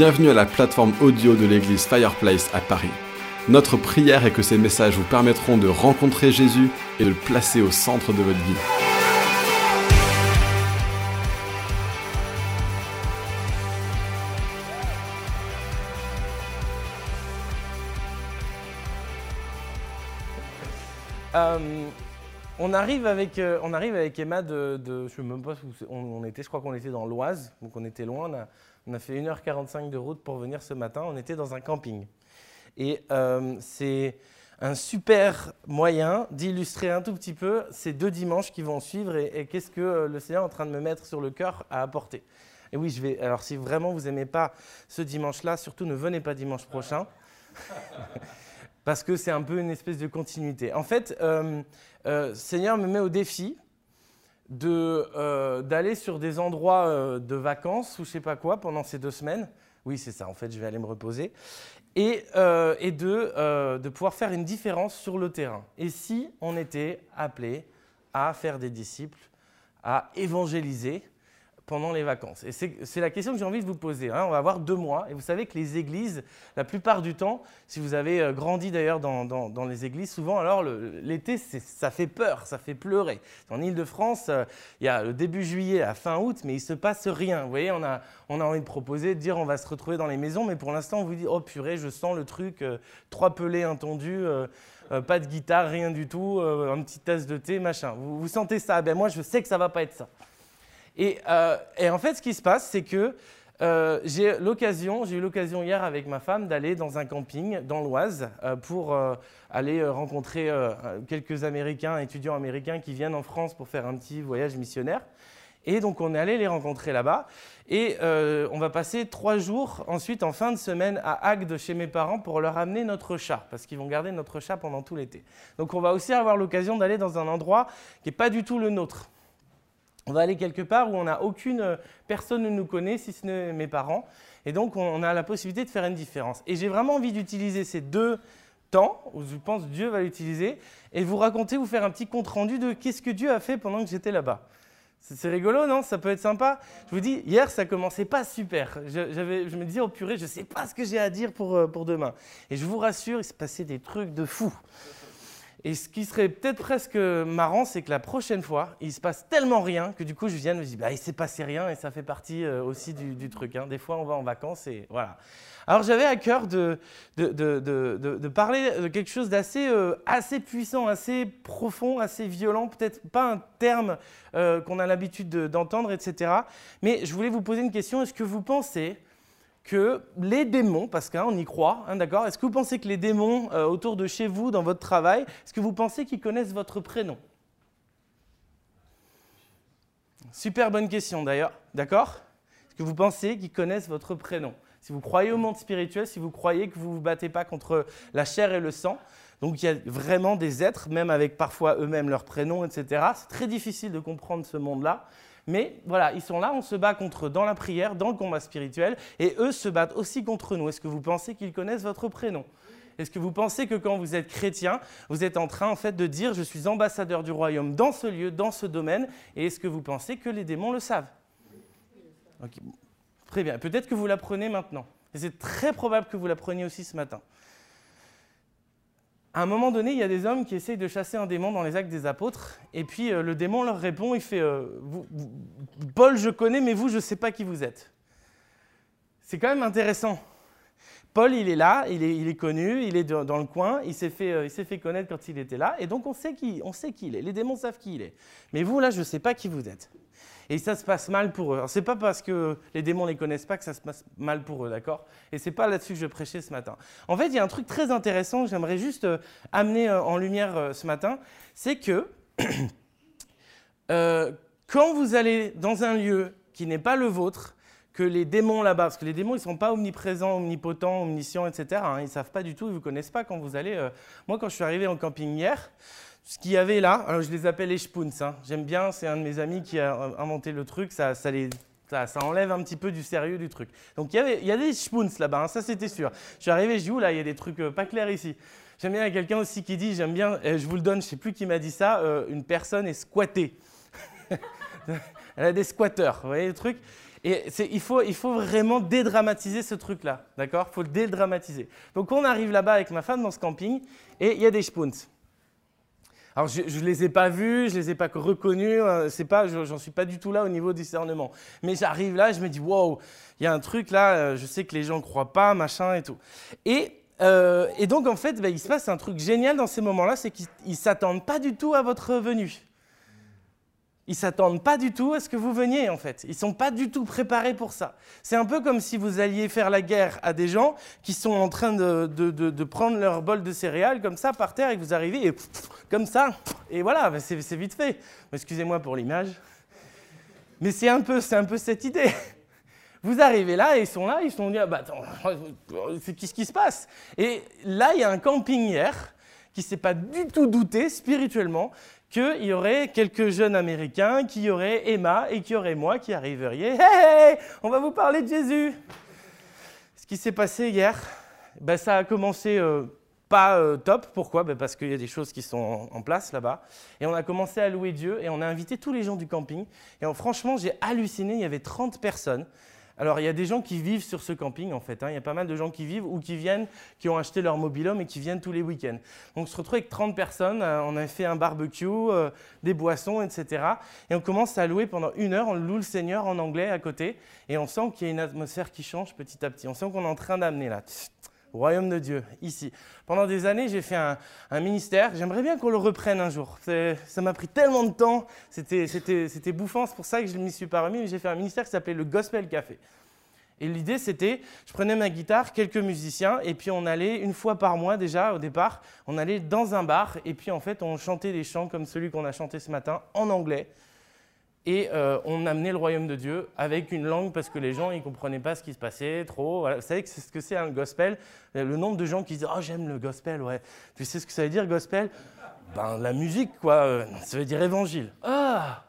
Bienvenue à la plateforme audio de l'église Fireplace à Paris. Notre prière est que ces messages vous permettront de rencontrer Jésus et de le placer au centre de votre vie. Euh, on, arrive avec, euh, on arrive avec Emma de, je sais même pas où on, était, je crois qu'on était dans l'Oise, donc on était loin. On a fait 1h45 de route pour venir ce matin. On était dans un camping. Et euh, c'est un super moyen d'illustrer un tout petit peu ces deux dimanches qui vont suivre et, qu'est-ce que euh, le Seigneur est en train de me mettre sur le cœur à apporter. Et oui, je vais. Alors, si vraiment vous aimez pas ce dimanche-là, surtout ne venez pas dimanche prochain. parce que c'est un peu une espèce de continuité. En fait, euh, euh, Seigneur me met au défi euh, d'aller sur des endroits euh, de vacances ou je sais pas quoi pendant ces deux semaines. Oui, c'est ça, en fait, je vais aller me reposer. Et, euh, et de, de pouvoir faire une différence sur le terrain. Et si on était appelé à faire des disciples, à évangéliser pendant les vacances Et c'est la question que j'ai envie de vous poser. hein. On va avoir deux mois. Et vous savez que les églises, la plupart du temps, si vous avez euh, grandi d'ailleurs dans, les églises, souvent, alors l'été, ça fait peur, ça fait pleurer. En Ile-de-France, euh, il y a le début juillet à fin août, mais il ne se passe rien. Vous voyez, on a, envie de proposer, de dire on va se retrouver dans les maisons, mais pour l'instant, on vous dit oh purée, je sens le truc, euh, trois pelés intendus. euh, pas de guitare, rien du tout, euh, un petit tasse de thé, machin. Vous, vous sentez ça? Ben moi, je sais que ça va pas être ça. Et, euh, et en fait, ce qui se passe, c'est que euh, j'ai l'occasion, j'ai eu l'occasion hier avec ma femme d'aller dans un camping dans l'Oise euh, pour aller rencontrer quelques Américains, étudiants américains qui viennent en France pour faire un petit voyage missionnaire. Et donc on est allé les rencontrer là-bas. Et on va passer trois jours ensuite en fin de semaine à Agde chez mes parents pour leur amener notre chat, parce qu'ils vont garder notre chat pendant tout l'été. Donc on va aussi avoir l'occasion d'aller dans un endroit qui n'est pas du tout le nôtre. On va aller quelque part où on n'a aucune euh, personne ne nous connaît, si ce n'est mes parents. Et donc, on- a la possibilité de faire une différence. Et j'ai vraiment envie d'utiliser ces deux temps, où je pense Dieu va l'utiliser, et vous raconter, vous faire un petit compte-rendu de qu'est-ce que Dieu a fait pendant que j'étais là-bas. C'est rigolo, non? Ça peut être sympa. Je vous dis, hier, ça commençait pas super. Je, je me disais, oh purée, je sais pas ce que j'ai à dire pour, euh, pour demain. Et je vous rassure, il s'est passé des trucs de fou. Et ce qui serait peut-être presque marrant, c'est que la prochaine fois, il se passe tellement rien que du coup, de me dire, bah, il s'est passé rien et ça fait partie euh, aussi du, truc. hein. Des fois, on va en vacances et voilà. Alors, j'avais à cœur de, de, de- de- parler de quelque chose d'assez euh, assez puissant, assez profond, assez violent. Peut-être pas un terme euh, qu'on a l'habitude de- d'entendre, etc. Mais je voulais vous poser une question. Est-ce que vous pensez que les démons, parce qu'on y croit, hein, d'accord Est-ce que vous pensez que les démons euh, autour de chez vous, dans votre travail, est-ce que vous pensez qu'ils connaissent votre prénom? Super bonne question d'ailleurs, d'accord? Est-ce que vous pensez qu'ils connaissent votre prénom? Si vous croyez au monde spirituel, si vous croyez que vous ne vous battez pas contre la chair et le sang, donc il y a vraiment des êtres, même avec parfois eux-mêmes leur prénom, etc. C'est très difficile de comprendre ce monde-là. Mais voilà, ils sont là, on se bat contre eux dans la prière, dans le combat spirituel, et eux se battent aussi contre nous. Est-ce que vous pensez qu'ils connaissent votre prénom? Est-ce que vous pensez que quand vous êtes chrétien, vous êtes en train en fait de dire je suis ambassadeur du royaume dans ce lieu, dans ce domaine, et est-ce que vous pensez que les démons le savent? Ok, Très bien, peut-être que vous l'apprenez maintenant. Et c'est très probable que vous l'appreniez aussi ce matin. À un moment donné, il y a des hommes qui essayent de chasser un démon dans les actes des apôtres, et puis euh, le démon leur répond, il fait euh, Paul, je connais, mais vous, je ne sais pas qui vous êtes. C'est quand même intéressant. Paul, il est là, il est, connu, il est dans le coin, il s'est fait, euh, il s'est fait connaître quand il était là, et donc on sait qui il est. Les démons savent qui il est. Mais vous, là, je ne sais pas qui vous êtes. Et ça se passe mal pour eux. Alors, c'est pas parce que les démons ne les connaissent pas que ça se passe mal pour eux, d'accord? Et c'est pas là-dessus que je prêchais ce matin. En fait, il y a un truc très intéressant que j'aimerais juste euh, amener euh, en lumière euh, ce matin, c'est que quand vous allez dans un lieu qui n'est pas le vôtre, que les démons là-bas, parce que les démons, ils ne sont pas omniprésents, omnipotents, omniscients, etc. hein, ils ne savent pas du tout, ils ne vous connaissent pas quand vous allez... Moi, quand je suis arrivé en camping hier, ce qu'il y avait là, alors je les appelle les spoons. hein. J'aime bien, c'est un de mes amis qui a euh, inventé le truc, ça, ça, enlève un petit peu du sérieux du truc. Donc il y, y a des spoons là-bas, hein, ça c'était sûr. Je suis arrivé, je dis, là, il y a des trucs euh, pas clairs ici. J'aime bien, il y a quelqu'un aussi qui dit, j'aime bien, je vous le donne, je sais plus qui m'a dit ça, euh, une personne est squattée. elle a des squatteurs, vous voyez le truc? Et il faut, il faut vraiment dédramatiser ce truc-là, d'accord? Il faut le dédramatiser. Donc on arrive là-bas avec ma femme dans ce camping, et il y a des spoons. Alors je ne les ai pas vus, je ne les ai pas reconnus, euh, pas, j'en suis pas du tout là au niveau discernement. Mais j'arrive là, je me dis, wow, il y a un truc là, euh, je sais que les gens ne croient pas, machin et tout. Et euh, et donc, en fait, bah, il se passe un truc génial dans ces moments-là, c'est qu'ils ne s'attendent pas du tout à votre venue. Ils s'attendent pas du tout à ce que vous veniez, en fait. Ils sont pas du tout préparés pour ça. C'est un peu comme si vous alliez faire la guerre à des gens qui sont en train de, de, prendre leur bol de céréales comme ça par terre et que vous arrivez et comme ça. Et voilà, bah, c'est vite fait. Excusez-moi pour l'image. Mais c'est un, peu, un peu cette idée. Vous arrivez là, et ils sont là, ils sont dit, ah, bah, attends, qu'est-ce qui se passe? Et là, il y a un camping hier qui s'est pas du tout douté spirituellement qu'il y aurait quelques jeunes Américains, qu'il y aurait Emma et qu'il y aurait moi qui arriveriez. Hey, on va vous parler de Jésus. Ce qui s'est passé hier, ben, ça a commencé euh, pas euh, top. Pourquoi? Ben, Parce qu'il y a des choses qui sont en, place là-bas. Et on a commencé à louer Dieu et on a invité tous les gens du camping. Et franchement, j'ai halluciné. Il y avait 30 personnes. Alors, il y a des gens qui vivent sur ce camping, en fait. Hein. Il y a pas mal de gens qui vivent ou qui viennent, qui ont acheté leur mobilhome et qui viennent tous les week-ends. Donc, on se retrouve avec 30 personnes. Euh, on a fait un barbecue, euh, des boissons, etc. Et on commence à louer pendant une heure. On loue le Seigneur en anglais à côté. Et on sent qu'il y a une atmosphère qui change petit à petit. On sent qu'on est en train d'amener là. Royaume de Dieu, ici. Pendant des années, j'ai fait un, ministère. J'aimerais bien qu'on le reprenne un jour. Ça m'a pris tellement de temps. C'était bouffant. C'est pour ça que je ne m'y suis pas remis. J'ai fait un ministère qui s'appelait le Gospel Café. Et l'idée, c'était, je prenais ma guitare, quelques musiciens, et puis on allait, une fois par mois déjà, au départ, on allait dans un bar, et puis en fait, on chantait des chants comme celui qu'on a chanté ce matin, en anglais. Et euh, on amenait le royaume de Dieu avec une langue parce que les gens ne comprenaient pas ce qui se passait trop. Vous savez c'est ce que c'est un gospel Le nombre de gens qui disent Oh, j'aime le gospel, ouais. Tu sais ce que ça veut dire, gospel? Ben, la musique, quoi. Ça veut dire évangile. Ah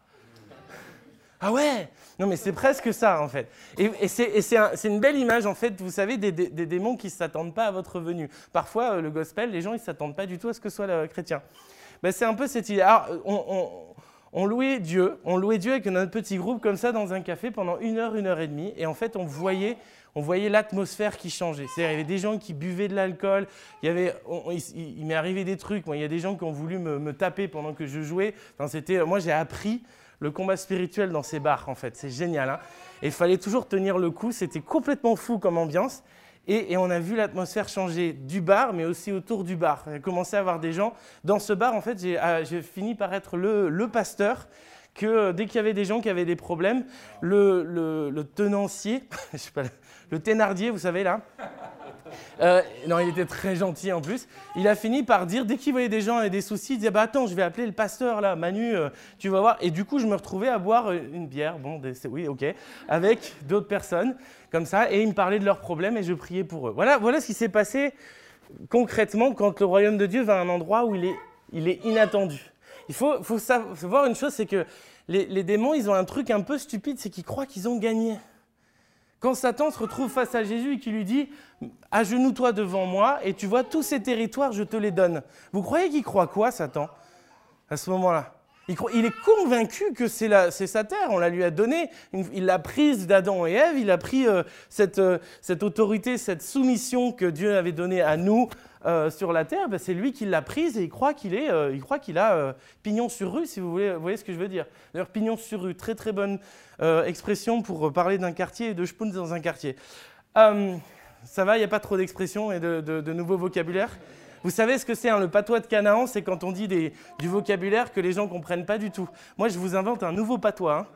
Ah ouais non, mais c'est presque ça, en fait. Et, c'est une belle image, en fait, vous savez, des, démons qui ne s'attendent pas à votre venue. Parfois, euh, le gospel, les gens, ils ne s'attendent pas du tout à ce que soit le chrétien. Ben, c'est un peu cette idée. Alors, on, louait Dieu, on louait Dieu avec notre petit groupe comme ça dans un café pendant une heure, une heure et demie. Et en fait, on voyait on voyait l'atmosphère qui changeait. il y avait des gens qui buvaient de l'alcool, il, y avait, il, m'est arrivé des trucs, il y a des gens qui ont voulu me, taper pendant que je jouais. Enfin, c'était, moi, j'ai appris le combat spirituel dans ces bars, en fait. C'est génial. Hein et il fallait toujours tenir le coup. C'était complètement fou comme ambiance. Et, on a vu l'atmosphère changer du bar, mais aussi autour du bar. Il a commencé à avoir des gens. Dans ce bar, en fait, j'ai ah, fini par être le, pasteur que euh, dès qu'il y avait des gens qui avaient des problèmes, le, tenancier, le thénardier, vous savez là, euh, non, il était très gentil en plus. Il a fini par dire, dès qu'il voyait des gens avec des soucis, il disait bah, Attends, je vais appeler le pasteur là, Manu, euh, tu vas voir. Et du coup, je me retrouvais à boire euh, une bière, bon, oui, ok, avec d'autres personnes, comme ça, et ils me parlaient de leurs problèmes et je priais pour eux. Voilà, voilà ce qui s'est passé concrètement quand le royaume de Dieu va à un endroit où il est, inattendu. Il faut, faut, savoir une chose c'est que les, les démons, ils ont un truc un peu stupide c'est qu'ils croient qu'ils ont gagné. Quand Satan se retrouve face à Jésus et qui lui dit Agenouille-toi devant moi et tu vois tous ces territoires, je te les donne. Vous croyez qu'il croit quoi, Satan, à ce moment-là? Il, est convaincu que c'est sa terre, on la lui a donnée. Il l'a prise d'Adam et Ève, il a pris euh, cette, euh, cette, autorité, cette soumission que Dieu avait donnée à nous euh, sur la terre. Ben, c'est lui qui l'a prise et il croit qu'il il croit qu'il a pignon sur rue, si vous, voyez ce que je veux dire. D'ailleurs, pignon sur rue, très très bonne expression pour parler d'un quartier et de spoons dans un quartier. ça va, il n'y a pas trop d'expressions et de nouveaux vocabulaires? Vous savez ce que c'est hein, le patois de Canaan C'est quand on dit du vocabulaire que les gens ne comprennent pas du tout. Moi, je vous invente un nouveau patois. Hein.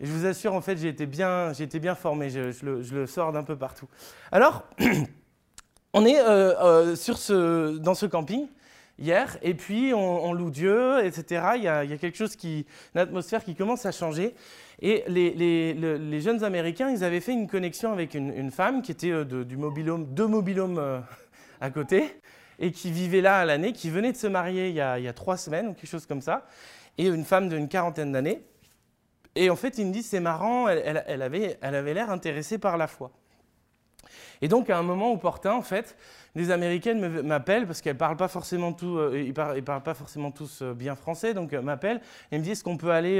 Je vous assure, en fait, j'ai été bien, formé. Je, le, sors d'un peu partout. Alors, on est euh, euh, dans ce camping hier, et puis on, loue Dieu, etc. Il y, a, quelque chose qui, une atmosphère qui commence à changer. Et les, jeunes Américains, ils avaient fait une connexion avec une, femme qui était euh, de, du mobilhome, deux mobilhomes à côté et qui vivait là à l'année, qui venait de se marier il y, a, trois semaines quelque chose comme ça, et une femme d'une quarantaine d'années. Et en fait, il me dit, c'est marrant, elle, avait l'air intéressée par la foi. Et donc, à un moment opportun, en fait, des Américaines m'appellent parce qu'elles parlent pas forcément tout, euh, ils, parlent, pas forcément tous euh, bien français, donc euh, m'appellent et me disent est-ce qu'on peut aller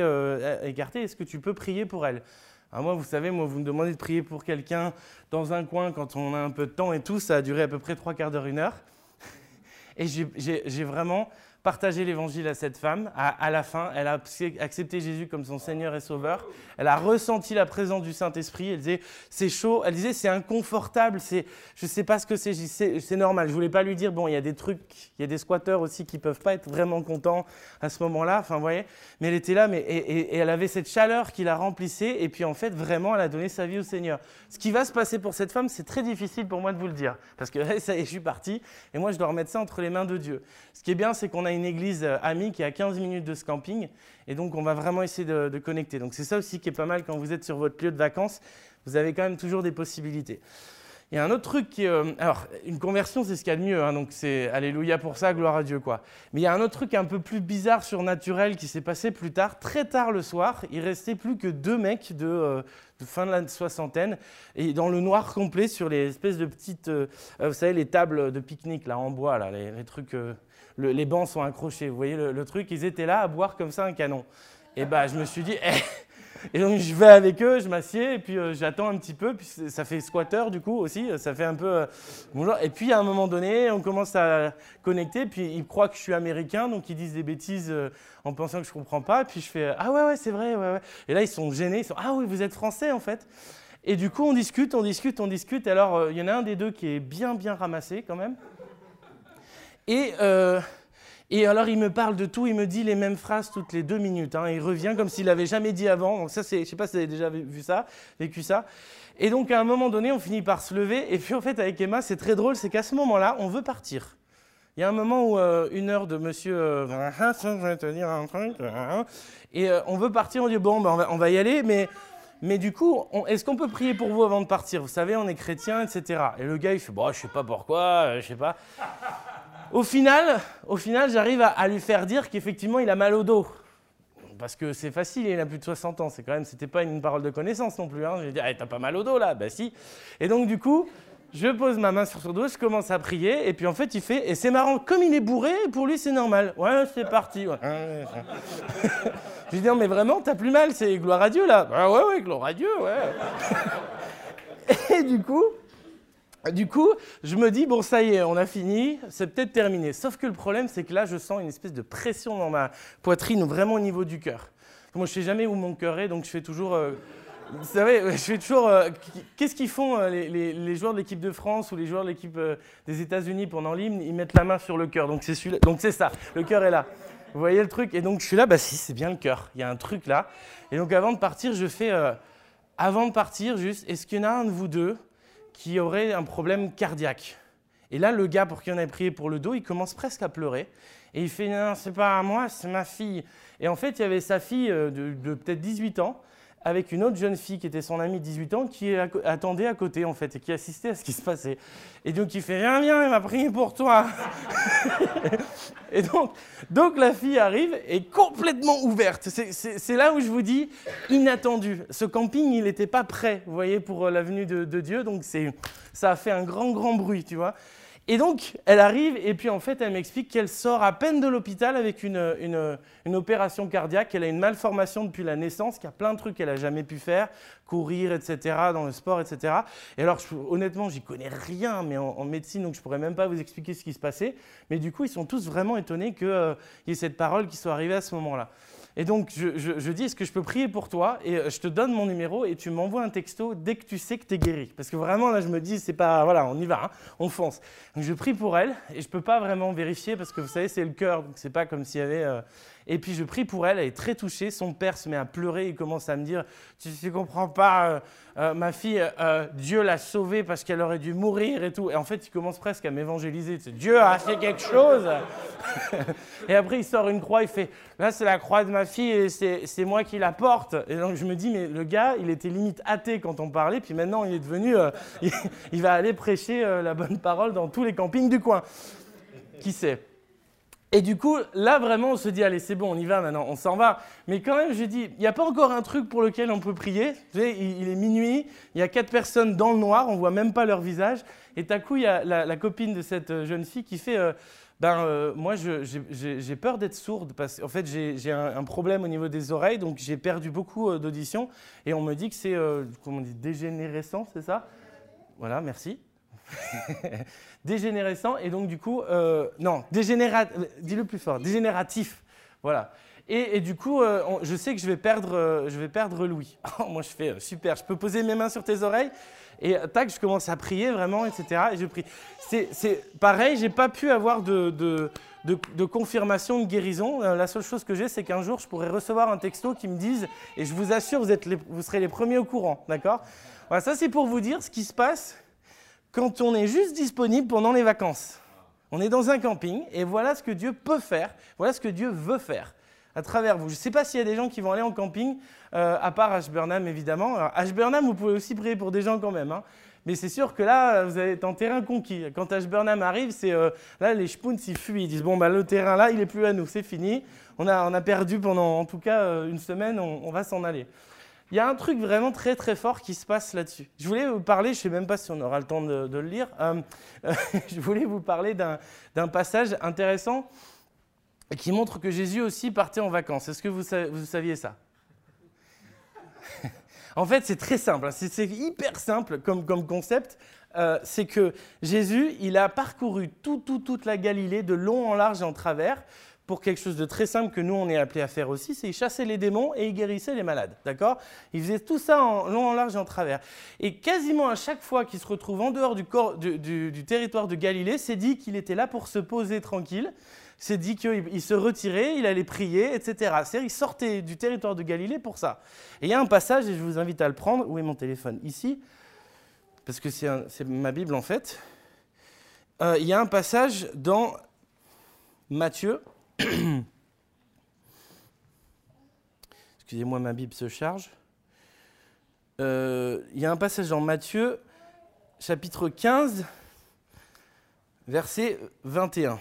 écarter? Est-ce que tu peux prier pour elle? Moi, vous savez, moi, vous me demandez de prier pour quelqu'un dans un coin quand on a un peu de temps et tout, ça a duré à peu près trois quarts d'heure, une heure. Et j'ai vraiment partager l'évangile à cette femme. À, la fin, elle a accepté Jésus comme son Seigneur et Sauveur. Elle a ressenti la présence du Saint-Esprit. Elle disait, c'est chaud. Elle disait, c'est inconfortable. C'est, je ne sais pas ce que c'est. C'est normal. Je voulais pas lui dire, bon, il y a des trucs, il y a des squatteurs aussi qui peuvent pas être vraiment contents à ce moment-là. Enfin, vous voyez. Mais elle était là, mais et, elle avait cette chaleur qui la remplissait. Et puis en fait, vraiment, elle a donné sa vie au Seigneur. Ce qui va se passer pour cette femme, c'est très difficile pour moi de vous le dire, parce que ça y je suis parti. Et moi, je dois remettre ça entre les mains de Dieu. Ce qui est bien, c'est qu'on a une église euh, amie qui est à 15 minutes de ce camping. Et donc, on va vraiment essayer de, connecter. Donc, c'est ça aussi qui est pas mal quand vous êtes sur votre lieu de vacances. Vous avez quand même toujours des possibilités. Il y a un autre truc qui. Euh, alors, une conversion, c'est ce qu'il y a de mieux. Hein, donc, c'est Alléluia pour ça, gloire à Dieu, quoi. Mais il y a un autre truc un peu plus bizarre, surnaturel, qui s'est passé plus tard. Très tard le soir, il restait plus que deux mecs de, euh, fin de la soixantaine, et dans le noir complet, sur les espèces de petites. vous savez, les tables de pique-nique, là, en bois, là, les, trucs les bancs sont accrochés. Vous voyez le, truc Ils étaient là à boire comme ça un canon. Et bah, je me suis dit, eh. Et donc je vais avec eux, je m'assieds, et puis euh, j'attends un petit peu, puis ça fait squatter du coup aussi, ça fait un peu euh, bonjour. Et puis à un moment donné, on commence à connecter, puis ils croient que je suis américain, donc ils disent des bêtises euh, en pensant que je comprends pas, puis je fais ah ouais ouais c'est vrai ouais ouais. Et là ils sont gênés, ils sont ah oui vous êtes français en fait. Et du coup on discute, on discute, on discute. Alors il y en a un des deux qui est bien bien ramassé quand même. Et, et alors, il me parle de tout, il me dit les mêmes phrases toutes les deux minutes. Hein. il revient comme s'il l'avait jamais dit avant. Donc, ça, je sais pas si vous avez déjà vu ça, vécu ça. Et donc, à un moment donné, on finit par se lever. Et puis, en fait, avec Emma, c'est très drôle, c'est qu'à ce moment-là, on veut partir. Il y a un moment où euh, une heure de monsieur, euh, et on veut partir, on dit bon, ben, on, va, y aller, mais, mais du coup, est-ce qu'on peut prier pour vous avant de partir? Vous savez, on est chrétien, etc. Et le gars, il fait bon, je sais pas pourquoi, je sais pas. Au final, au final j'arrive à, lui faire dire qu'effectivement, il a mal au dos. Parce que c'est facile, il a plus de 60 ans. C'est quand même, c'était pas une parole de connaissance non plus. Hein. Je lui dis, ah, t'as pas mal au dos là Ben si. Et donc, du coup, je pose ma main sur son dos, je commence à prier, et puis en fait, il fait, et c'est marrant, comme il est bourré, pour lui, c'est normal. Ouais, c'est parti. je lui dis, non, mais vraiment, t'as plus mal, c'est gloire à Dieu là. Ah ouais, ouais, gloire à Dieu, ouais. et du coup, du coup, je me dis, bon, ça y est, on a fini, c'est peut-être terminé. Sauf que le problème, c'est que là, je sens une espèce de pression dans ma poitrine, vraiment au niveau du cœur. Moi, je sais jamais où mon cœur est, donc je fais toujours. Euh, vous savez, je fais toujours. Euh, qu'est-ce qu'ils font, euh, les, joueurs de l'équipe de France ou les joueurs de l'équipe des États-Unis pendant l'hymne Ils mettent la main sur le cœur. Donc c'est Donc c'est ça, le cœur est là. Vous voyez le truc? Et donc je suis là, bah si, c'est bien le cœur. Il y a un truc là. Et donc avant de partir, je fais. avant de partir, juste, est-ce qu'il y en a un de vous deux qui aurait un problème cardiaque. Et là, le gars pour qui on avait prié pour le dos, il commence presque à pleurer. Et il fait Non, c'est pas moi, c'est ma fille. Et en fait, il y avait sa fille euh, de peut-être 18 ans avec une autre jeune fille qui était son amie de 18 ans qui attendait à côté en fait et qui assistait à ce qui se passait. Et donc il fait viens viens, il m'a prié pour toi. et donc, la fille arrive et complètement ouverte. C'est là où je vous dis inattendu. Ce camping il n'était pas prêt, vous voyez, pour euh, la venue de Dieu. Donc ça a fait un grand grand bruit, tu vois. Et donc, elle arrive et puis en fait, elle m'explique qu'elle sort à peine de l'hôpital avec une, une, opération cardiaque. Elle a une malformation depuis la naissance, qu'il y a plein de trucs qu'elle n'a jamais pu faire, courir, etc., dans le sport, etc. Et alors, honnêtement, j'y connais rien, mais en, médecine, donc je pourrais même pas vous expliquer ce qui se passait. Mais du coup, ils sont tous vraiment étonnés qu'il euh, y ait cette parole qui soit arrivée à ce moment-là. Et donc, je, dis, est-ce que je peux prier pour toi Et euh, je te donne mon numéro et tu m'envoies un texto dès que tu sais que tu es guéri. Parce que vraiment, là, je me dis, c'est pas, voilà, on y va, hein, on fonce. Donc, je prie pour elle et je peux pas vraiment vérifier parce que vous savez, c'est le cœur, donc c'est pas comme s'il y avait. Euh, et puis je prie pour elle, elle est très touchée. Son père se met à pleurer, il commence à me dire Tu ne comprends pas, euh, euh, ma fille, euh, Dieu l'a sauvée parce qu'elle aurait dû mourir et tout. Et en fait, il commence presque à m'évangéliser. Dieu a fait quelque chose. et après, il sort une croix, il fait Là, c'est la croix de ma fille et c'est moi qui la porte. Et donc je me dis Mais le gars, il était limite athée quand on parlait, puis maintenant, il est devenu. il, il, va aller prêcher la bonne parole dans tous les campings du coin. Qui sait? Et du coup, là, vraiment, on se dit, allez, c'est bon, on y va maintenant, on s'en va. Mais quand même, je dis, il n'y a pas encore un truc pour lequel on peut prier. Vous savez, il, est minuit, il y a quatre personnes dans le noir, on voit même pas leur visage. Et à coup, il y a la, copine de cette euh, jeune fille qui fait, euh, ben, euh, moi, j'ai peur d'être sourde parce qu'en fait, j'ai un, problème au niveau des oreilles, donc j'ai perdu beaucoup d'audition. Et on me dit que c'est, comment dit, dégénérescent, c'est ça? Voilà, merci. dégénérescent et donc du coup, euh, non, dégénératif, dis-le plus fort, dégénératif, voilà. Et, du coup, euh, je sais que je vais perdre, euh, je vais perdre Louis. Oh, moi, je fais super, je peux poser mes mains sur tes oreilles et tac, je commence à prier vraiment, etc. Et je prie. C'est pareil, j'ai pas pu avoir de, de, de, confirmation de guérison. la seule chose que j'ai, c'est qu'un jour, je pourrais recevoir un texto qui me dise, et je vous assure, vous, êtes vous serez les premiers au courant, d'accord? Voilà, ça c'est pour vous dire ce qui se passe quand on est juste disponible pendant les vacances. On est dans un camping et voilà ce que Dieu peut faire, voilà ce que Dieu veut faire à travers vous. Je ne sais pas s'il y a des gens qui vont aller en camping, euh, à part Ashburnham évidemment. Alors, Ashburnham, vous pouvez aussi prier pour des gens quand même. Hein. Mais c'est sûr que là, vous êtes en terrain conquis. Quand Ashburnham arrive, c'est euh, là les Spoons ils fuient, ils disent bon bah le terrain là, il est plus à nous, c'est fini. On a, on a perdu pendant en tout cas euh, une semaine, on va s'en aller. Il y a un truc vraiment très très fort qui se passe là-dessus. Je voulais vous parler, je ne sais même pas si on aura le temps de, le lire, euh, je voulais vous parler d'un passage intéressant qui montre que Jésus aussi partait en vacances. Est-ce que vous, saviez ça? En fait, c'est très simple, hein. c'est hyper simple comme, comme concept. Euh, c'est que Jésus, il a parcouru tout, tout, toute la Galilée de long en large et en travers pour quelque chose de très simple que nous, on est appelé à faire aussi, c'est chasser les démons et il guérissait les malades. D'accord? Il faisait tout ça en long, en large et en travers. Et quasiment à chaque fois qu'il se retrouve en dehors du, territoire de Galilée, c'est dit qu'il était là pour se poser tranquille. C'est dit qu'il se retirait, il allait prier, etc. C'est-à-dire qu'il sortait du territoire de Galilée pour ça. Et il y a un passage, et je vous invite à le prendre. Où est mon téléphone? Ici. Parce que c'est ma Bible en fait. Euh, il y a un passage dans Matthieu, Excusez-moi, ma Bible se charge. Euh, il y a un passage dans Matthieu, chapitre 15, verset 21.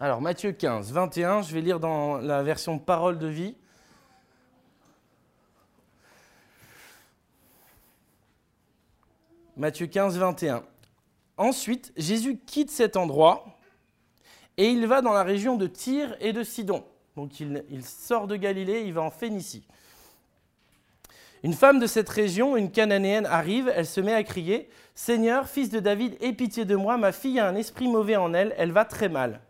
Alors, Matthieu 15, 21, je vais lire dans la version Parole de vie. Matthieu 15, 21. Ensuite, Jésus quitte cet endroit et il va dans la région de Tyr et de Sidon. Donc il, sort de Galilée, il va en Phénicie. Une femme de cette région, une cananéenne, arrive, elle se met à crier Seigneur, fils de David, aie pitié de moi, ma fille a un esprit mauvais en elle, elle va très mal.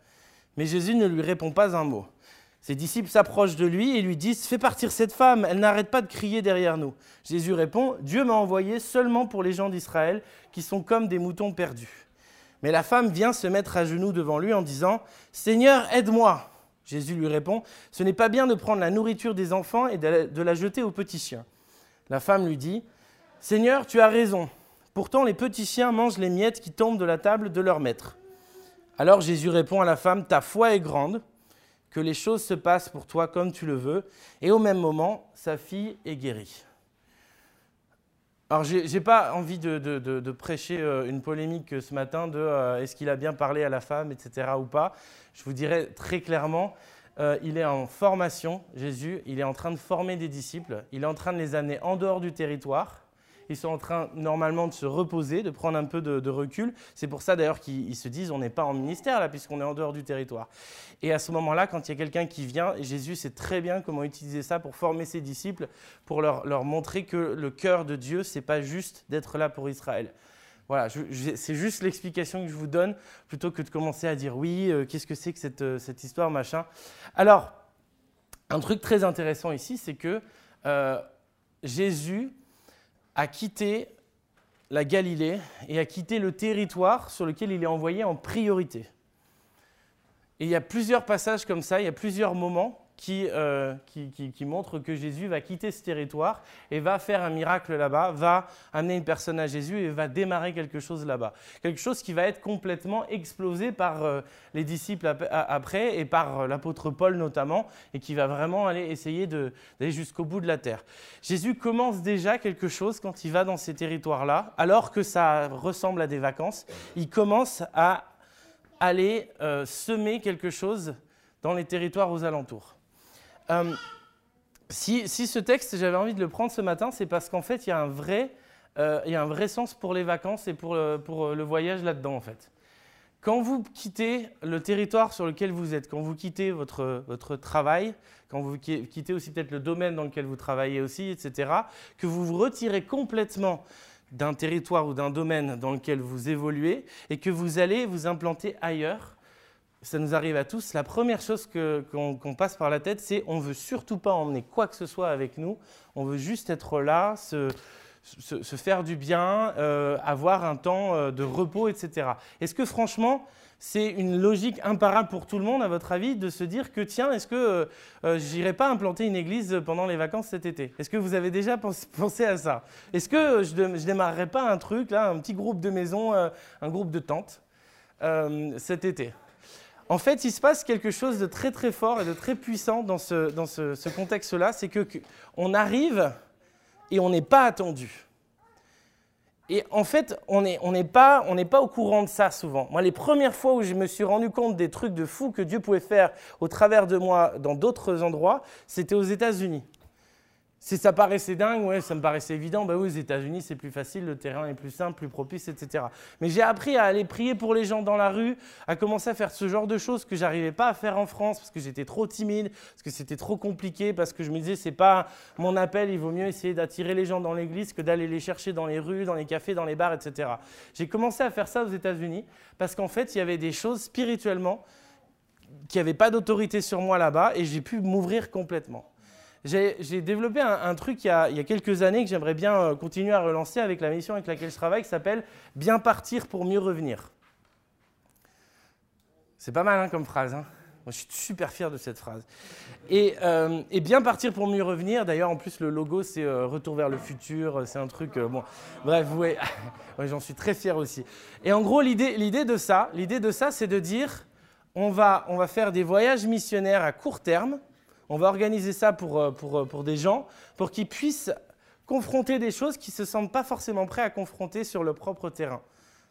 Mais Jésus ne lui répond pas un mot. Ses disciples s'approchent de lui et lui disent Fais partir cette femme, elle n'arrête pas de crier derrière nous. Jésus répond Dieu m'a envoyé seulement pour les gens d'Israël qui sont comme des moutons perdus. Mais la femme vient se mettre à genoux devant lui en disant Seigneur, aide-moi. Jésus lui répond Ce n'est pas bien de prendre la nourriture des enfants et de la jeter aux petits chiens. La femme lui dit Seigneur, tu as raison. Pourtant, les petits chiens mangent les miettes qui tombent de la table de leur maître. Alors Jésus répond à la femme Ta foi est grande, que les choses se passent pour toi comme tu le veux. Et au même moment, sa fille est guérie. Alors, je n'ai pas envie de, prêcher euh, une polémique ce matin de euh, est-ce qu'il a bien parlé à la femme, etc. ou pas. Je vous dirais très clairement, euh, il est en formation, Jésus, il est en train de former des disciples, il est en train de les amener en dehors du territoire ils sont en train normalement de se reposer, de prendre un peu de, recul. C'est pour ça d'ailleurs qu'ils se disent on n'est pas en ministère là, puisqu'on est en dehors du territoire. Et à ce moment-là, quand il y a quelqu'un qui vient, Jésus sait très bien comment utiliser ça pour former ses disciples, pour leur, montrer que le cœur de Dieu, c'est pas juste d'être là pour Israël. Voilà, c'est juste l'explication que je vous donne, plutôt que de commencer à dire oui, euh, qu'est-ce que c'est que cette, euh, cette, histoire, machin. Alors, un truc très intéressant ici, c'est que euh, Jésus a quitté la Galilée et a quitté le territoire sur lequel il est envoyé en priorité. Et il y a plusieurs passages comme ça, il y a plusieurs moments euh, qui, montre que Jésus va quitter ce territoire et va faire un miracle là-bas, va amener une personne à Jésus et va démarrer quelque chose là-bas. Quelque chose qui va être complètement explosé par euh, les disciples après et par euh, l'apôtre Paul notamment, et qui va vraiment aller essayer d'aller jusqu'au bout de la terre. Jésus commence déjà quelque chose quand il va dans ces territoires-là, alors que ça ressemble à des vacances. Il commence à aller semer quelque chose dans les territoires aux alentours. Euh, si, ce texte, j'avais envie de le prendre ce matin, c'est parce qu'en fait, il y, a un vrai, euh, il y a un vrai sens pour les vacances et pour le, pour le voyage là-dedans, en fait. Quand vous quittez le territoire sur lequel vous êtes, quand vous quittez votre, votre travail, quand vous quittez aussi peut-être le domaine dans lequel vous travaillez aussi, etc., que vous vous retirez complètement d'un territoire ou d'un domaine dans lequel vous évoluez et que vous allez vous implanter ailleurs, ça nous arrive à tous. La première chose qu'on passe par la tête, c'est on veut surtout pas emmener quoi que ce soit avec nous. On veut juste être là, se, faire du bien, euh, avoir un temps euh, de repos, etc. Est-ce que franchement, c'est une logique imparable pour tout le monde, à votre avis, de se dire que tiens, est-ce que euh, euh, j'irai pas implanter une église pendant les vacances cet été? Est-ce que vous avez déjà pensé à ça? Est-ce que je ne démarrerai pas un truc, là, un petit groupe de maisons, un groupe de tentes cet été? En fait, il se passe quelque chose de très très fort et de très puissant dans ce, dans ce, contexte-là, c'est que on arrive et on n'est pas attendu. Et en fait, on n'est pas, pas au courant de ça souvent. Moi, les premières fois où je me suis rendu compte des trucs de fou que Dieu pouvait faire au travers de moi dans d'autres endroits, c'était aux États-Unis. Si ça paraissait dingue, ouais, ça me paraissait évident. Bah oui, aux États-Unis, c'est plus facile, le terrain est plus simple, plus propice, etc. Mais j'ai appris à aller prier pour les gens dans la rue, à commencer à faire ce genre de choses que j'arrivais pas à faire en France parce que j'étais trop timide, parce que c'était trop compliqué, parce que je me disais c'est pas mon appel, il vaut mieux essayer d'attirer les gens dans l'église que d'aller les chercher dans les rues, dans les cafés, dans les bars, etc. J'ai commencé à faire ça aux États-Unis parce qu'en fait, il y avait des choses spirituellement qui n'avaient pas d'autorité sur moi là-bas et j'ai pu m'ouvrir complètement. J'ai développé un, truc il y, a, quelques années que j'aimerais bien euh, continuer à relancer avec la mission avec laquelle je travaille qui s'appelle Bien partir pour mieux revenir. C'est pas mal hein, comme phrase. Hein Moi, je suis super fier de cette phrase. Et, euh, bien partir pour mieux revenir. D'ailleurs, en plus, le logo, c'est euh, Retour vers le futur. C'est un truc. bon, bref, ouais, j'en suis très fier aussi. Et en gros, l'idée de ça, ça, c'est de dire on va, on va faire des voyages missionnaires à court terme on va organiser ça pour, euh, euh, pour, des gens, pour qu'ils puissent confronter des choses qu'ils ne se sentent pas forcément prêts à confronter sur le propre terrain.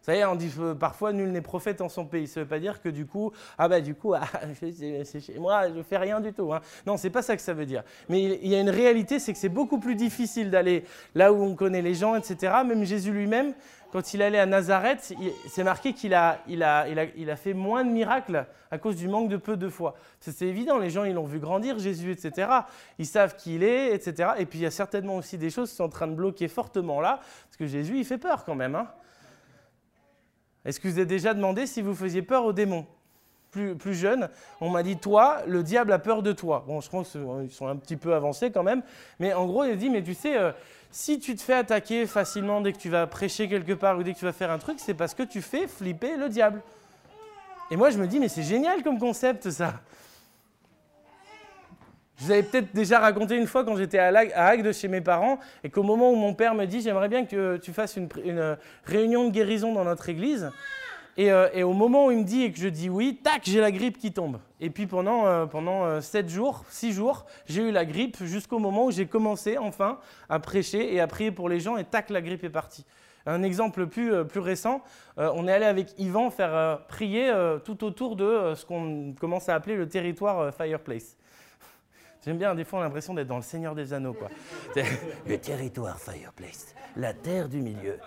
Vous savez, on dit euh, parfois nul n'est prophète en son pays. Ça ne veut pas dire que du coup, ah bah du coup, ah, c'est chez moi, je fais rien du tout. Hein. Non, c'est pas ça que ça veut dire. Mais il y a une réalité, c'est que c'est beaucoup plus difficile d'aller là où on connaît les gens, etc. Même Jésus lui-même, quand il allait à Nazareth, c'est marqué qu'il a, il a, il a, il a, fait moins de miracles à cause du manque de peu de foi. C'est évident, les gens, ils l'ont vu grandir, Jésus, etc. Ils savent qui il est, etc. Et puis il y a certainement aussi des choses qui sont en train de bloquer fortement là, parce que Jésus, il fait peur quand même. Hein. Est-ce que vous avez déjà demandé si vous faisiez peur aux démons? Plus, plus jeune, on m'a dit, toi, le diable a peur de toi. Bon, je pense qu'ils sont un petit peu avancés quand même, mais en gros, il a dit, mais tu sais, euh, si tu te fais attaquer facilement dès que tu vas prêcher quelque part ou dès que tu vas faire un truc, c'est parce que tu fais flipper le diable. Et moi, je me dis, mais c'est génial comme concept, ça. Je vous avais peut-être déjà raconté une fois quand j'étais à Agde chez mes parents et qu'au moment où mon père me dit j'aimerais bien que tu fasses une, une, réunion de guérison dans notre église, euh, et, au moment où il me dit et que je dis oui, tac, j'ai la grippe qui tombe. Et puis pendant, euh, pendant 7 euh, jours, 6 jours, j'ai eu la grippe jusqu'au moment où j'ai commencé enfin à prêcher et à prier pour les gens et tac, la grippe est partie. Un exemple plus, plus récent, on est allé avec Yvan faire prier tout autour de ce qu'on commence à appeler le territoire Fireplace. J'aime bien, des fois, on a l'impression d'être dans le Seigneur des Anneaux. Quoi. le territoire Fireplace, la terre du milieu.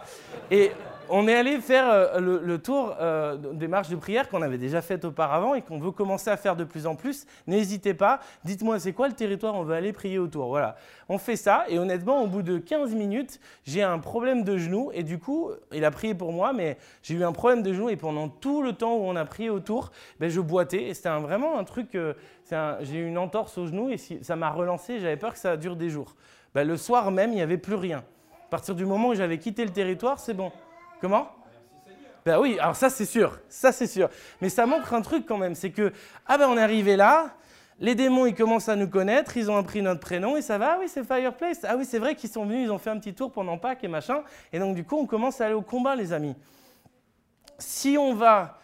Et on est allé faire euh, le, tour euh, des marches de prière qu'on avait déjà faites auparavant et qu'on veut commencer à faire de plus en plus. N'hésitez pas, dites-moi c'est quoi le territoire, on veut aller prier autour? Voilà, on fait ça et honnêtement, au bout de 15 minutes, j'ai un problème de genou et du coup, il a prié pour moi, mais j'ai eu un problème de genou et pendant tout le temps où on a prié autour, ben, je boitais et c'était vraiment un truc, euh, j'ai eu une entorse au genou et ça m'a relancé, j'avais peur que ça dure des jours. Ben, le soir même, il n'y avait plus rien. À partir du moment où j'avais quitté le territoire, c'est bon. Comment? Ben oui, alors ça c'est sûr, ça c'est sûr. Mais ça montre un truc quand même, c'est que, ah ben on est arrivé là, les démons ils commencent à nous connaître, ils ont appris notre prénom et ça va, ah oui c'est Fireplace, ah oui c'est vrai qu'ils sont venus, ils ont fait un petit tour pendant Pâques et machin, et donc du coup on commence à aller au combat les amis. Si on va,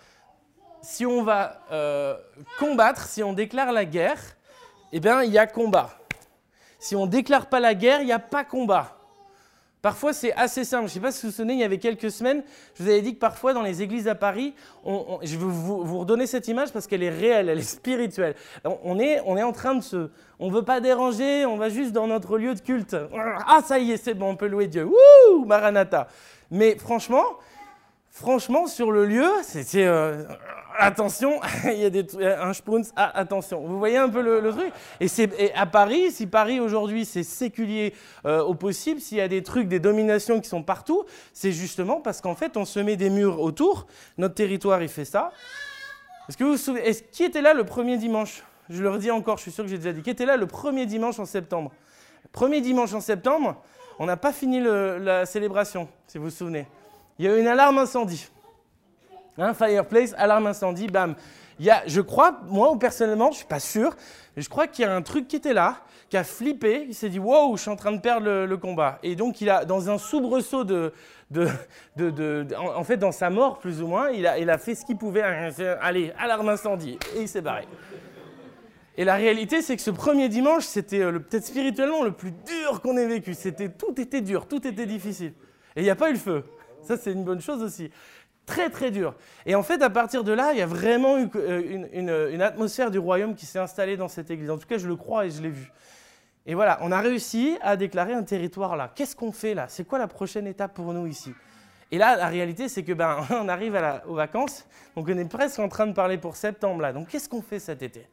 si on va euh, combattre, si on déclare la guerre, eh bien il y a combat. Si on ne déclare pas la guerre, il n'y a pas combat. Parfois, c'est assez simple. Je ne sais pas si vous vous souvenez, il y avait quelques semaines, je vous avais dit que parfois, dans les églises à Paris, je vais vous, redonner cette image parce qu'elle est réelle, elle est spirituelle. On est, on est en train de se... On ne veut pas déranger, on va juste dans notre lieu de culte. Ah, ça y est, c'est bon, on peut louer Dieu. Wouh, Maranatha. Mais franchement, franchement, sur le lieu. Euh, attention, il y a un spoons, ah, attention. Vous voyez un peu le, truc? Et, à Paris, si Paris aujourd'hui c'est séculier euh, au possible, s'il y a des trucs, des dominations qui sont partout, c'est justement parce qu'en fait on se met des murs autour. Notre territoire il fait ça. Est-ce que vous souvenez Qui était là le premier dimanche? Je le redis encore, je suis sûr que j'ai déjà dit. Qui était là le premier dimanche en septembre? Premier dimanche en septembre, on n'a pas fini la célébration, si vous vous souvenez. Il y a eu une alarme incendie. Hein, fireplace, alarme incendie, bam. Il y a, je crois, moi personnellement, je ne suis pas sûr, mais je crois qu'il y a un truc qui était là, qui a flippé, il s'est dit wow, je suis en train de perdre le, combat. Et donc, il a, dans un soubresaut de, de, de, en, fait, dans sa mort plus ou moins, il a, il a fait ce qu'il pouvait. Allez, alarme incendie, et il s'est barré. Et la réalité, c'est que ce premier dimanche, c'était euh, peut-être spirituellement le plus dur qu'on ait vécu. C'était, tout était dur, tout était difficile. Et il n'y a pas eu le feu. Ça, c'est une bonne chose aussi très très dur. Et en fait, à partir de là, il y a vraiment eu euh, une, atmosphère du royaume qui s'est installée dans cette église. En tout cas, je le crois et je l'ai vu. Et voilà, on a réussi à déclarer un territoire là. Qu'est-ce qu'on fait là? C'est quoi la prochaine étape pour nous ici? Et là, la réalité, c'est que ben, on arrive à aux vacances, donc on est presque en train de parler pour septembre là. Donc qu'est-ce qu'on fait cet été?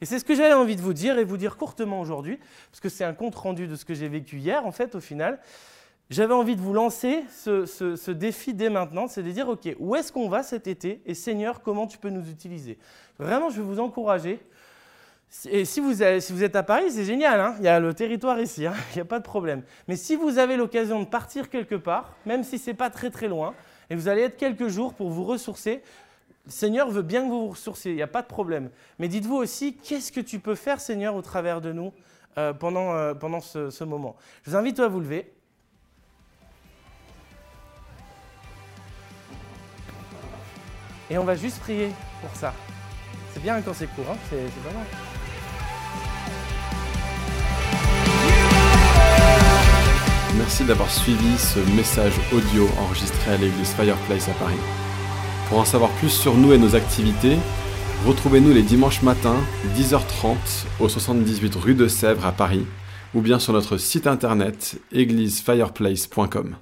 Et c'est ce que j'avais envie de vous dire et vous dire courtement aujourd'hui, parce que c'est un compte rendu de ce que j'ai vécu hier en fait au final j'avais envie de vous lancer ce, défi dès maintenant, c'est de dire, OK, où est-ce qu'on va cet été Et Seigneur, comment tu peux nous utiliser? Vraiment, je vais vous encourager. Et si vous, êtes à Paris, c'est génial, hein. il y a le territoire ici, hein. il n'y a pas de problème. Mais si vous avez l'occasion de partir quelque part, même si ce n'est pas très très loin, et vous allez être quelques jours pour vous ressourcer, Seigneur veut bien que vous vous ressourciez, il n'y a pas de problème. Mais dites-vous aussi, qu'est-ce que tu peux faire, Seigneur, au travers de nous euh, pendant, euh, pendant ce, ce moment? Je vous invite à vous lever. Et on va juste prier pour ça. C'est bien quand c'est court, hein c'est pas mal. Merci d'avoir suivi ce message audio enregistré à l'église Fireplace à Paris. Pour en savoir plus sur nous et nos activités, retrouvez-nous les dimanches matins, 10h30, au 78 rue de Sèvres à Paris, ou bien sur notre site internet églisefireplace.com.